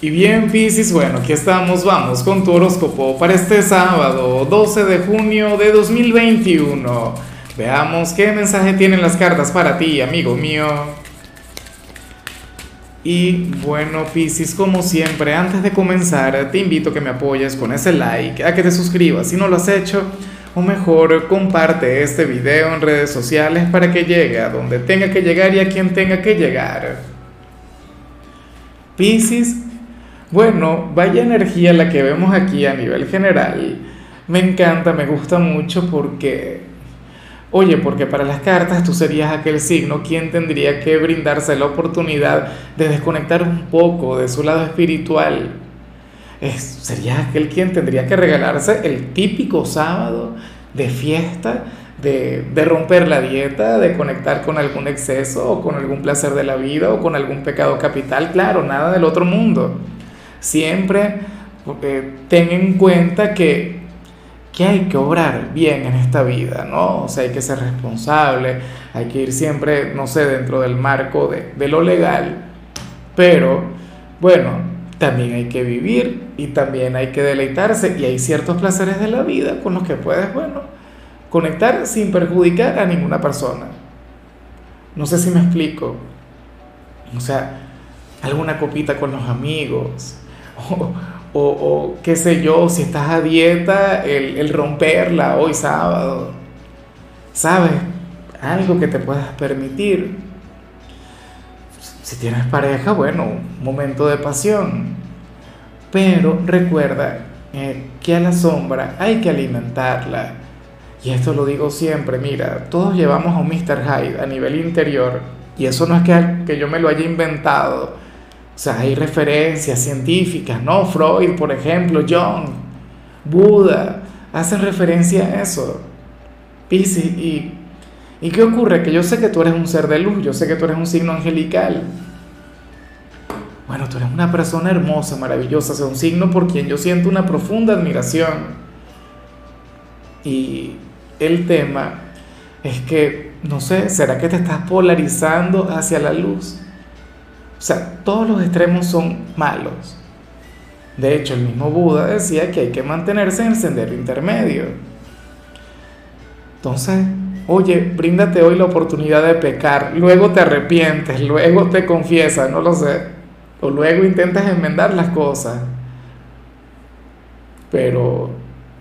Y bien, Piscis, bueno, aquí estamos, vamos con tu horóscopo para este sábado, 12 de junio de 2021. Veamos qué mensaje tienen las cartas para ti, amigo mío. Y bueno, Piscis, como siempre, antes de comenzar, te invito a que me apoyes con ese like, a que te suscribas si no lo has hecho, o mejor, comparte este video en redes sociales para que llegue a donde tenga que llegar y a quien tenga que llegar. Piscis, bueno, vaya energía la que vemos aquí a nivel general. Me encanta, me gusta mucho porque, oye, porque para las cartas tú serías aquel signo quien tendría que brindarse la oportunidad de desconectar un poco de su lado espiritual. Es, sería aquel quien tendría que regalarse el típico sábado de fiesta, de, de, romper la dieta, de conectar con algún exceso o con algún placer de la vida o con algún pecado capital. Claro, nada del otro mundo siempre eh, ten en cuenta que, que hay que obrar bien en esta vida, ¿no? O sea, hay que ser responsable, hay que ir siempre, no sé, dentro del marco de, de lo legal, pero bueno, también hay que vivir y también hay que deleitarse y hay ciertos placeres de la vida con los que puedes, bueno, conectar sin perjudicar a ninguna persona. No sé si me explico. O sea, alguna copita con los amigos, o, o, qué sé yo, si estás a dieta, el, romperla hoy sábado, ¿sabes? Algo que te puedas permitir. Si tienes pareja, bueno, un momento de pasión. Pero recuerda eh, que a la sombra hay que alimentarla. Y esto lo digo siempre, mira, todos llevamos a un Mr. Hyde a nivel interior. Y eso no es que, que yo me lo haya inventado o sea, hay referencias científicas, ¿no? Freud, por ejemplo, Jung, Buda, hacen referencia a eso. Piscis, y, ¿y qué ocurre? Que yo sé que tú eres un ser de luz, yo sé que tú eres un signo angelical. Bueno, tú eres una persona hermosa, maravillosa, sea, un signo por quien yo siento una profunda admiración. Y el tema es que, no sé, ¿será que te estás polarizando hacia la luz? O sea, todos los extremos son malos. De hecho, el mismo Buda decía que hay que mantenerse en el sendero intermedio. Entonces, oye, bríndate hoy la oportunidad de pecar, luego te arrepientes, luego te confiesas, no lo sé, o luego intentas enmendar las cosas. Pero,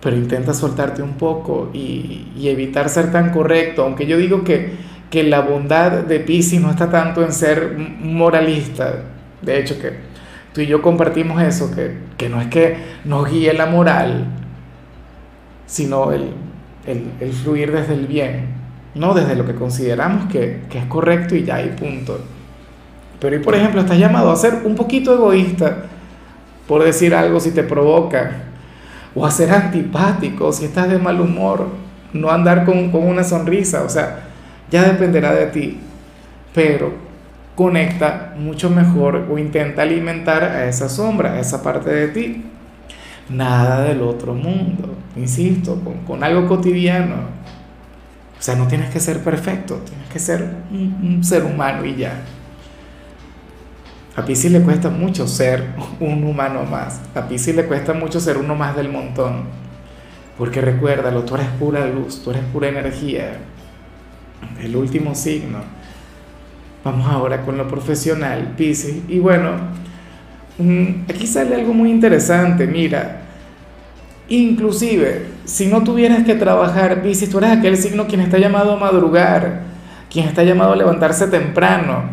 pero intenta soltarte un poco y, y evitar ser tan correcto, aunque yo digo que que la bondad de Pisces no está tanto en ser moralista. De hecho, que tú y yo compartimos eso, que, que no es que nos guíe la moral, sino el, el, fluir desde el bien, no desde lo que consideramos que, que es correcto y ya, y punto. Pero y por ejemplo, estás llamado a ser un poquito egoísta por decir algo si te provoca, o a ser antipático si estás de mal humor, no andar con, con una sonrisa, o sea, ya dependerá de ti, pero conecta mucho mejor o intenta alimentar a esa sombra, a esa parte de ti. Nada del otro mundo, insisto, con, algo cotidiano. O sea, no tienes que ser perfecto, tienes que ser un, ser humano y ya. A Pisces le cuesta mucho ser un humano más. A Pisces le cuesta mucho ser uno más del montón. Porque recuérdalo, tú eres pura luz, tú eres pura energía el último signo. Vamos ahora con lo profesional, Pisces. Y bueno, mm, aquí sale algo muy interesante, mira. Inclusive, si no tuvieras que trabajar, Pisces, tú eres aquel signo quien está llamado a madrugar, quien está llamado a levantarse temprano.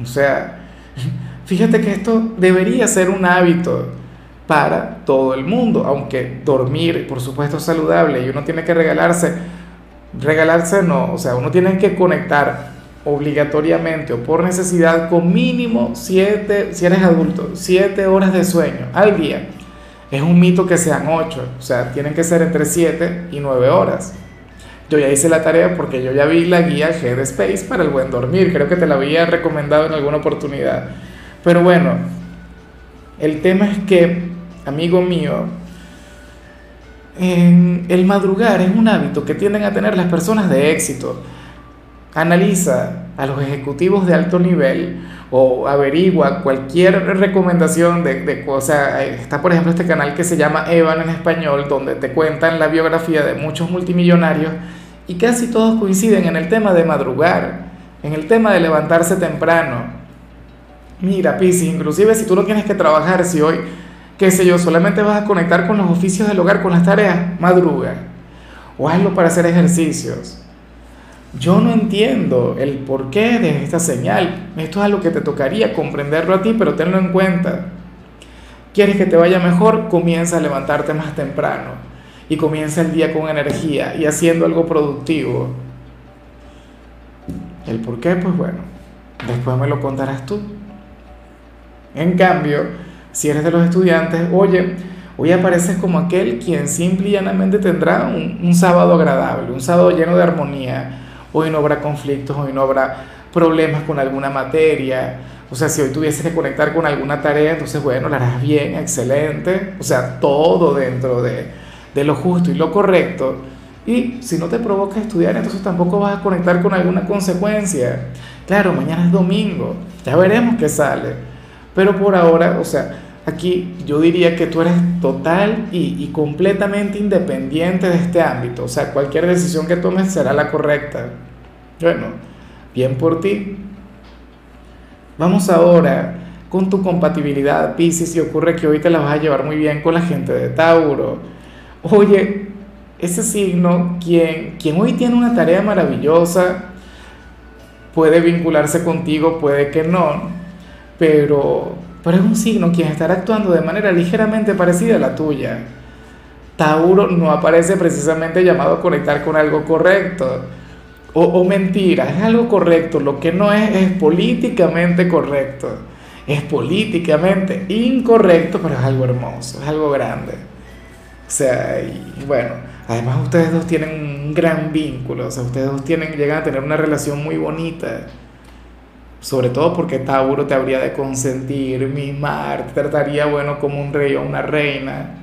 O sea, fíjate que esto debería ser un hábito para todo el mundo, aunque dormir, por supuesto, es saludable y uno tiene que regalarse regalarse no, o sea, uno tiene que conectar obligatoriamente o por necesidad con mínimo 7, si eres adulto, 7 horas de sueño al día. Es un mito que sean 8, o sea, tienen que ser entre 7 y 9 horas. Yo ya hice la tarea porque yo ya vi la guía Headspace para el buen dormir, creo que te la había recomendado en alguna oportunidad. Pero bueno, el tema es que, amigo mío, el madrugar es un hábito que tienden a tener las personas de éxito. Analiza a los ejecutivos de alto nivel o averigua cualquier recomendación de, de cosa. Está por ejemplo este canal que se llama Evan en español, donde te cuentan la biografía de muchos multimillonarios y casi todos coinciden en el tema de madrugar, en el tema de levantarse temprano. Mira, Piscis, inclusive si tú no tienes que trabajar, si hoy, qué sé yo, solamente vas a conectar con los oficios del hogar, con las tareas, madruga. O hazlo para hacer ejercicios yo no entiendo el porqué de esta señal. Esto es algo que te tocaría comprenderlo a ti, pero tenlo en cuenta. ¿Quieres que te vaya mejor? Comienza a levantarte más temprano y comienza el día con energía y haciendo algo productivo. El por qué, pues bueno, después me lo contarás tú. En cambio, si eres de los estudiantes, oye, hoy apareces como aquel quien simple y llanamente tendrá un, sábado agradable, un sábado lleno de armonía, hoy no habrá conflictos, hoy no habrá problemas con alguna materia. O sea, si hoy tuvieses que conectar con alguna tarea, entonces, bueno, la harás bien, excelente. O sea, todo dentro de, de lo justo y lo correcto. Y si no te provoca estudiar, entonces tampoco vas a conectar con alguna consecuencia. Claro, mañana es domingo, ya veremos qué sale. Pero por ahora, o sea, aquí yo diría que tú eres total y, completamente independiente de este ámbito. O sea, cualquier decisión que tomes será la correcta. Bueno, bien por ti. Vamos ahora con tu compatibilidad, Pisces, y ocurre que hoy te la vas a llevar muy bien con la gente de Tauro. Oye, ese signo, quien, quien hoy tiene una tarea maravillosa, puede vincularse contigo, puede que no, pero pero es un signo quien estará actuando de manera ligeramente parecida a la tuya. Tauro no aparece precisamente llamado a conectar con algo correcto. O, mentira, es algo correcto. Lo que no es es políticamente correcto. Es políticamente incorrecto, pero es algo hermoso, es algo grande. O sea, y bueno, además ustedes dos tienen un gran vínculo, o sea, ustedes dos tienen, llegan a tener una relación muy bonita sobre todo porque Tauro te habría de consentir, mimar, te trataría bueno como un rey o una reina.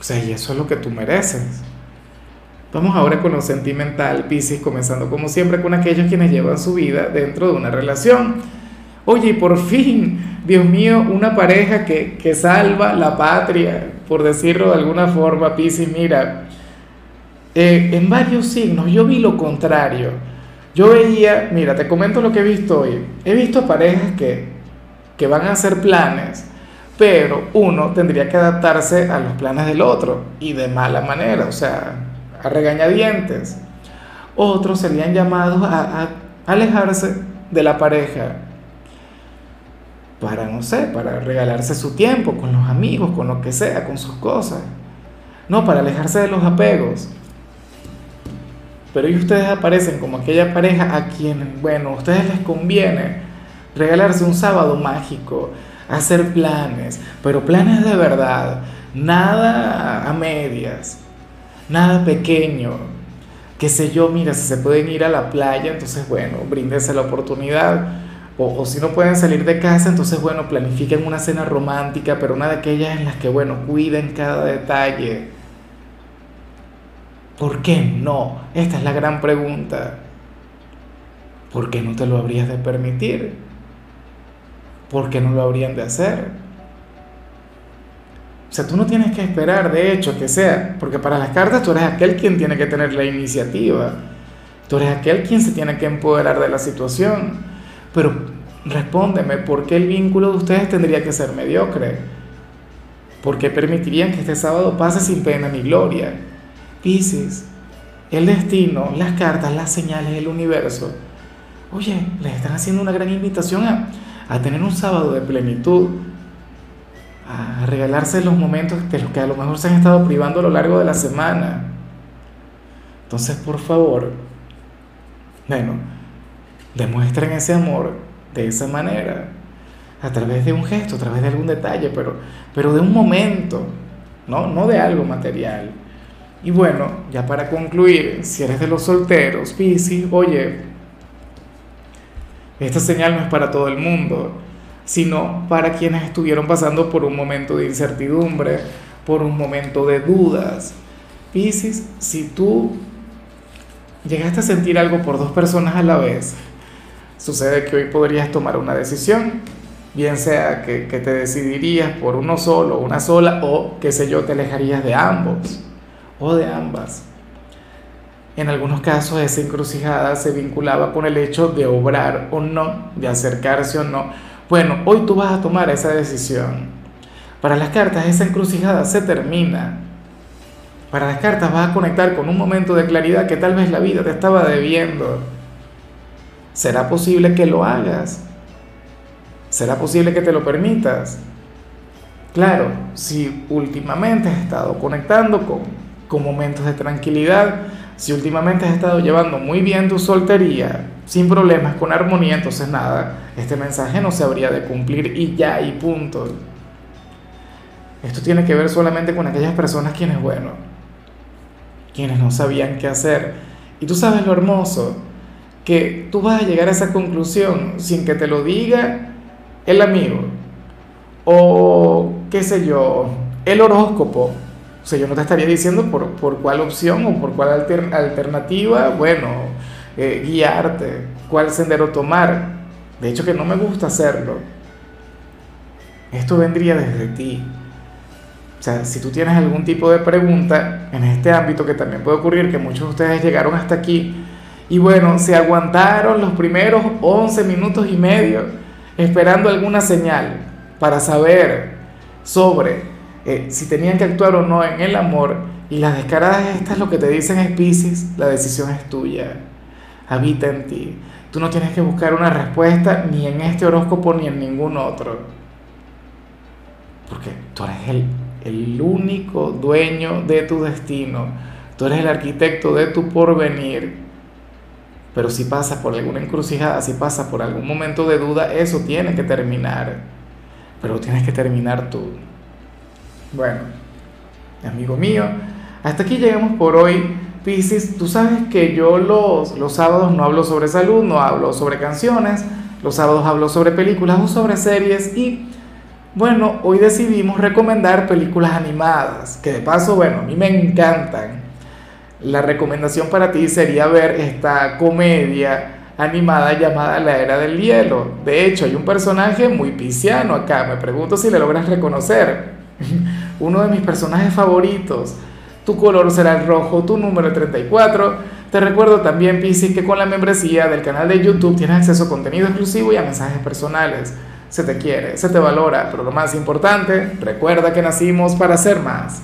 O sea, y eso es lo que tú mereces. Vamos ahora con lo sentimental, Pisces, comenzando como siempre con aquellos quienes llevan su vida dentro de una relación. Oye, y por fin, Dios mío, una pareja que, que salva la patria, por decirlo de alguna forma, Pisces, mira, eh, en varios signos yo vi lo contrario yo veía, mira, te comento lo que he visto hoy. He visto parejas que, que van a hacer planes, pero uno tendría que adaptarse a los planes del otro y de mala manera, o sea, a regañadientes. Otros serían llamados a, a alejarse de la pareja para, no sé, para regalarse su tiempo con los amigos, con lo que sea, con sus cosas. No, para alejarse de los apegos. Pero y ustedes aparecen como aquella pareja a quien, bueno, a ustedes les conviene regalarse un sábado mágico, hacer planes, pero planes de verdad, nada a medias, nada pequeño, qué sé yo, mira, si se pueden ir a la playa, entonces bueno, bríndense la oportunidad. O, o, si no pueden salir de casa, entonces bueno, planifiquen una cena romántica, pero una de aquellas en las que bueno, cuiden cada detalle ¿Por qué no? Esta es la gran pregunta. ¿Por qué no te lo habrías de permitir? ¿Por qué no lo habrían de hacer? O sea, tú no tienes que esperar, de hecho, que sea, porque para las cartas tú eres aquel quien tiene que tener la iniciativa. Tú eres aquel quien se tiene que empoderar de la situación. Pero respóndeme, ¿por qué el vínculo de ustedes tendría que ser mediocre? ¿Por qué permitirían que este sábado pase sin pena ni gloria? Pisces, el destino, las cartas, las señales del universo, oye, les están haciendo una gran invitación a, a tener un sábado de plenitud, a regalarse los momentos de los que a lo mejor se han estado privando a lo largo de la semana. Entonces, por favor, bueno, demuestren ese amor de esa manera, a través de un gesto, a través de algún detalle, pero, pero de un momento, ¿no? no de algo material. Y bueno, ya para concluir, si eres de los solteros, Piscis, oye, esta señal no es para todo el mundo, sino para quienes estuvieron pasando por un momento de incertidumbre, por un momento de dudas. Piscis, si tú llegaste a sentir algo por dos personas a la vez, sucede que hoy podrías tomar una decisión, bien sea que, que te decidirías por uno solo, una sola, o qué sé yo, te alejarías de ambos o de ambas. En algunos casos esa encrucijada se vinculaba con el hecho de obrar o no, de acercarse o no. Bueno, hoy tú vas a tomar esa decisión. Para las cartas esa encrucijada se termina. Para las cartas vas a conectar con un momento de claridad que tal vez la vida te estaba debiendo. ¿Será posible que lo hagas? ¿Será posible que te lo permitas? Claro, si últimamente has estado conectando con, con momentos de tranquilidad, si últimamente has estado llevando muy bien tu soltería, sin problemas, con armonía, entonces nada, este mensaje no se habría de cumplir y ya, y punto. Esto tiene que ver solamente con aquellas personas quienes, bueno, quienes no sabían qué hacer. Y tú sabes lo hermoso, que tú vas a llegar a esa conclusión sin que te lo diga el amigo o qué sé yo, el horóscopo o sea, yo no te estaría diciendo por, por cuál opción o por cuál alternativa, bueno, eh, guiarte, cuál sendero tomar. De hecho, que no me gusta hacerlo. Esto vendría desde ti. O sea, si tú tienes algún tipo de pregunta en este ámbito, que también puede ocurrir que muchos de ustedes llegaron hasta aquí y bueno, se aguantaron los primeros 11 minutos y medio esperando alguna señal para saber sobre eh, si tenían que actuar o no en el amor. Y las descaradas estas lo que te dicen es Pisces, la decisión es tuya, habita en ti. Tú no tienes que buscar una respuesta ni en este horóscopo ni en ningún otro. Porque tú eres el, el único dueño de tu destino. Tú eres el arquitecto de tu porvenir. Pero si pasas por alguna encrucijada, si pasas por algún momento de duda, eso tiene que terminar. Pero tienes que terminar tú. Bueno, amigo mío, hasta aquí llegamos por hoy. Piscis, tú sabes que yo los, los sábados no hablo sobre salud, no hablo sobre canciones, los sábados hablo sobre películas o sobre series y bueno, hoy decidimos recomendar películas animadas, que de paso, bueno, a mí me encantan. La recomendación para ti sería ver esta comedia animada llamada La Era del Hielo. De hecho, hay un personaje muy pisciano acá, me pregunto si le logras reconocer. Uno de mis personajes favoritos. Tu color será el rojo, tu número 34. Te recuerdo también, Piscis, que con la membresía del canal de YouTube tienes acceso a contenido exclusivo y a mensajes personales. Se te quiere, se te valora, pero lo más importante, recuerda que nacimos para ser más.